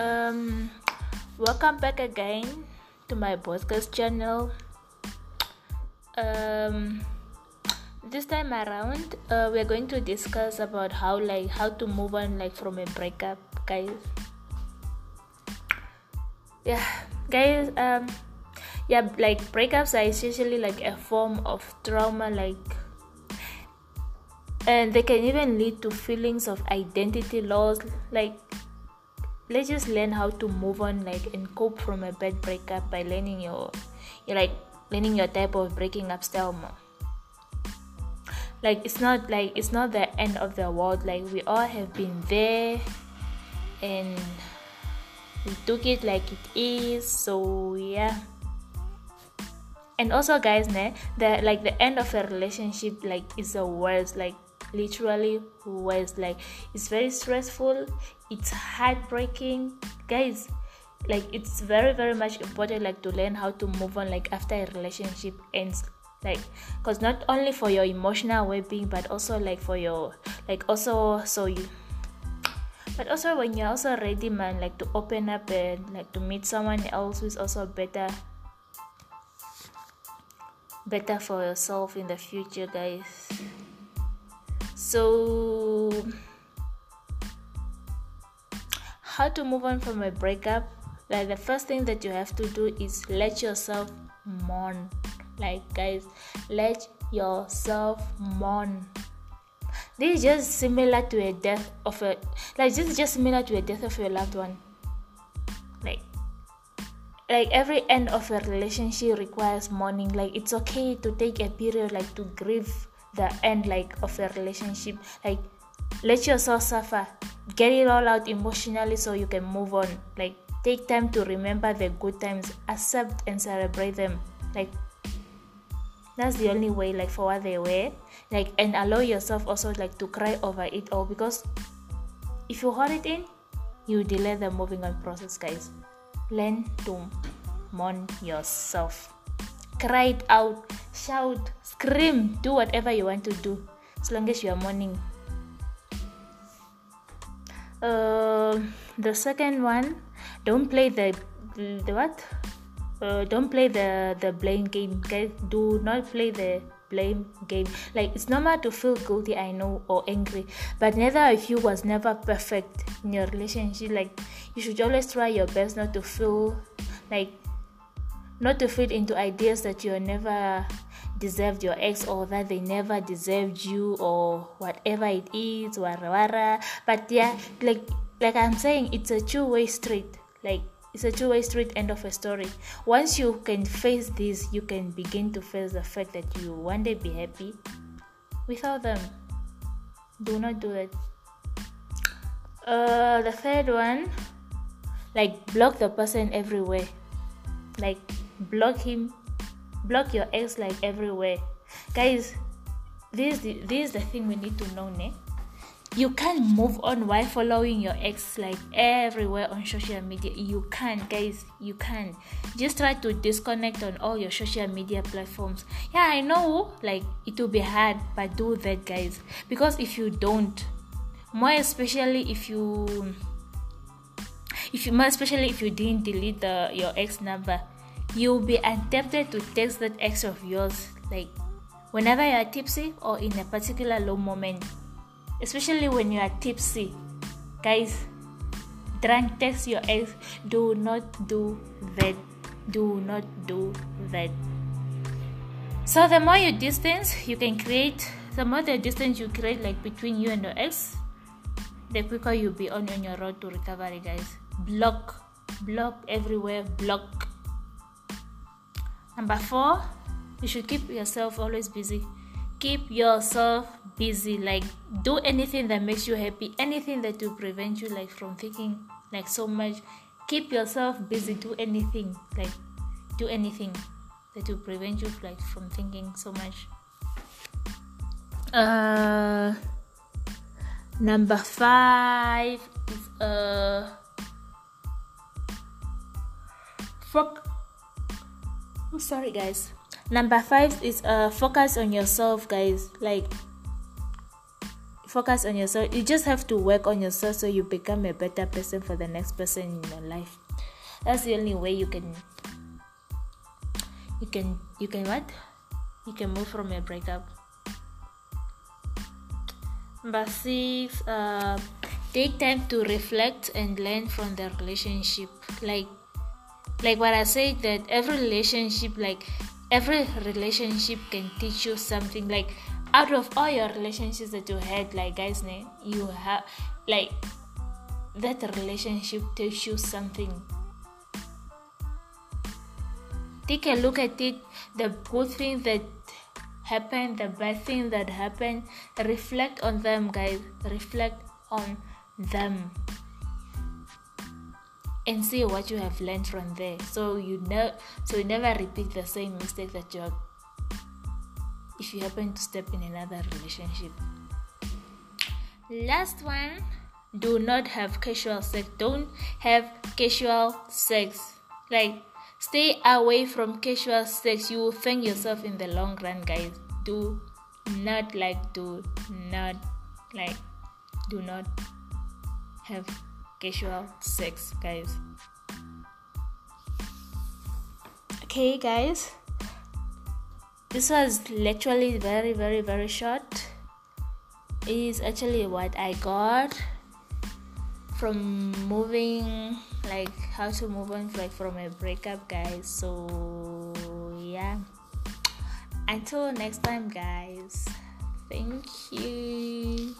Um, welcome back again to my podcast channel. Um, this time around, uh, we're going to discuss about how like how to move on like from a breakup, guys. Yeah, guys. Um, yeah, like breakups are essentially like a form of trauma, like and they can even lead to feelings of identity loss. Like let's just learn how to move on like and cope from a bad breakup by learning your you like learning your type of breaking up style more. Like it's not like it's not the end of the world. Like we all have been there and we took it like it is. So yeah. And also guys ne, the like the end of a relationship like is the worst like literally worst like it's very stressful it's heartbreaking. Guys like it's very very much important like to learn how to move on like after a relationship ends. Like because not only for your emotional well-being but also like for your like also so you but also when you're also ready man like to open up and like to meet someone else who's also better better for yourself in the future guys so how to move on from a breakup? Like the first thing that you have to do is let yourself mourn. Like guys let yourself mourn. This is just similar to a death of a like this is just similar to a death of your loved one. Like like every end of a relationship requires mourning. Like it's okay to take a period like to grieve the end like of a relationship. Like let yourself suffer. Get it all out emotionally so you can move on. Like take time to remember the good times. Accept and celebrate them. Like that's the only way like for what they were. Like and allow yourself also like to cry over it all because if you hold it in you delay the moving on process guys. Learn to mourn yourself. Cry it out shout scream do whatever you want to do as long as you are mourning. Uh, the second one don't play the the, what? Uh, don't play the the blame game okay? Do not play the blame game. Like it's normal to feel guilty i know or angry but neither of you was never perfect in your relationship. Like you should always try your best not to feel like not to fit into ideas that you never deserved your ex or that they never deserved you or whatever it is wara wara. But yeah like like i'm saying it's a two-way street. Like it's a two-way street end of a story. Once you can face this you can begin to face the fact that you one day be happy. Without them do not do that uh the third one like block the person everywhere. Like block him block your ex like everywhere. Guys this this is the thing we need to know ne? you can't move on while following your ex like everywhere on social media. You can guys you can just try to disconnect on all your social media platforms. Yeah i know like it will be hard but do that guys. Because if you don't more especially if you if you more especially if you didn't delete the your ex number you'll be tempted to text that ex of yours like whenever you are tipsy or in a particular low moment. Especially when you are tipsy. Guys drunk text your ex do not do that. Do not do that. So the more you distance you can create the more the distance you create like between you and your ex the quicker you'll be on, on your road to recovery guys. Block. Block everywhere. Block Number four, you should keep yourself always busy. Keep yourself busy. Like do anything that makes you happy. Anything that will prevent you like from thinking like so much. Keep yourself busy. Do anything. Like do anything that will prevent you like from thinking so much. Uh number five is uh fuck I'm sorry guys. Number five is uh focus on yourself guys. Like focus on yourself. You just have to work on yourself so you become a better person for the next person in your life. That's the only way you can you can you can what? You can move from a breakup. Number six uh, take time to reflect and learn from the relationship. Like like what i said that every relationship like every relationship can teach you something. Like out of all your relationships that you had like guys you have like that relationship teach you something. Take a look at it. The good thing that happened the bad thing that happened reflect on them guys. Reflect on them and see what you have learned from there. So you know so you never repeat the same mistake that you are if you happen to step in another relationship. Last one do not have casual sex. Don't have casual sex. Like stay away from casual sex. You will thank yourself in the long run guys. Do not like do not like do not have casual sex guys. Okay guys. This was literally very very very short. It is actually what i got from moving like how to move on like from a breakup guys. So yeah. Until next time guys. Thank you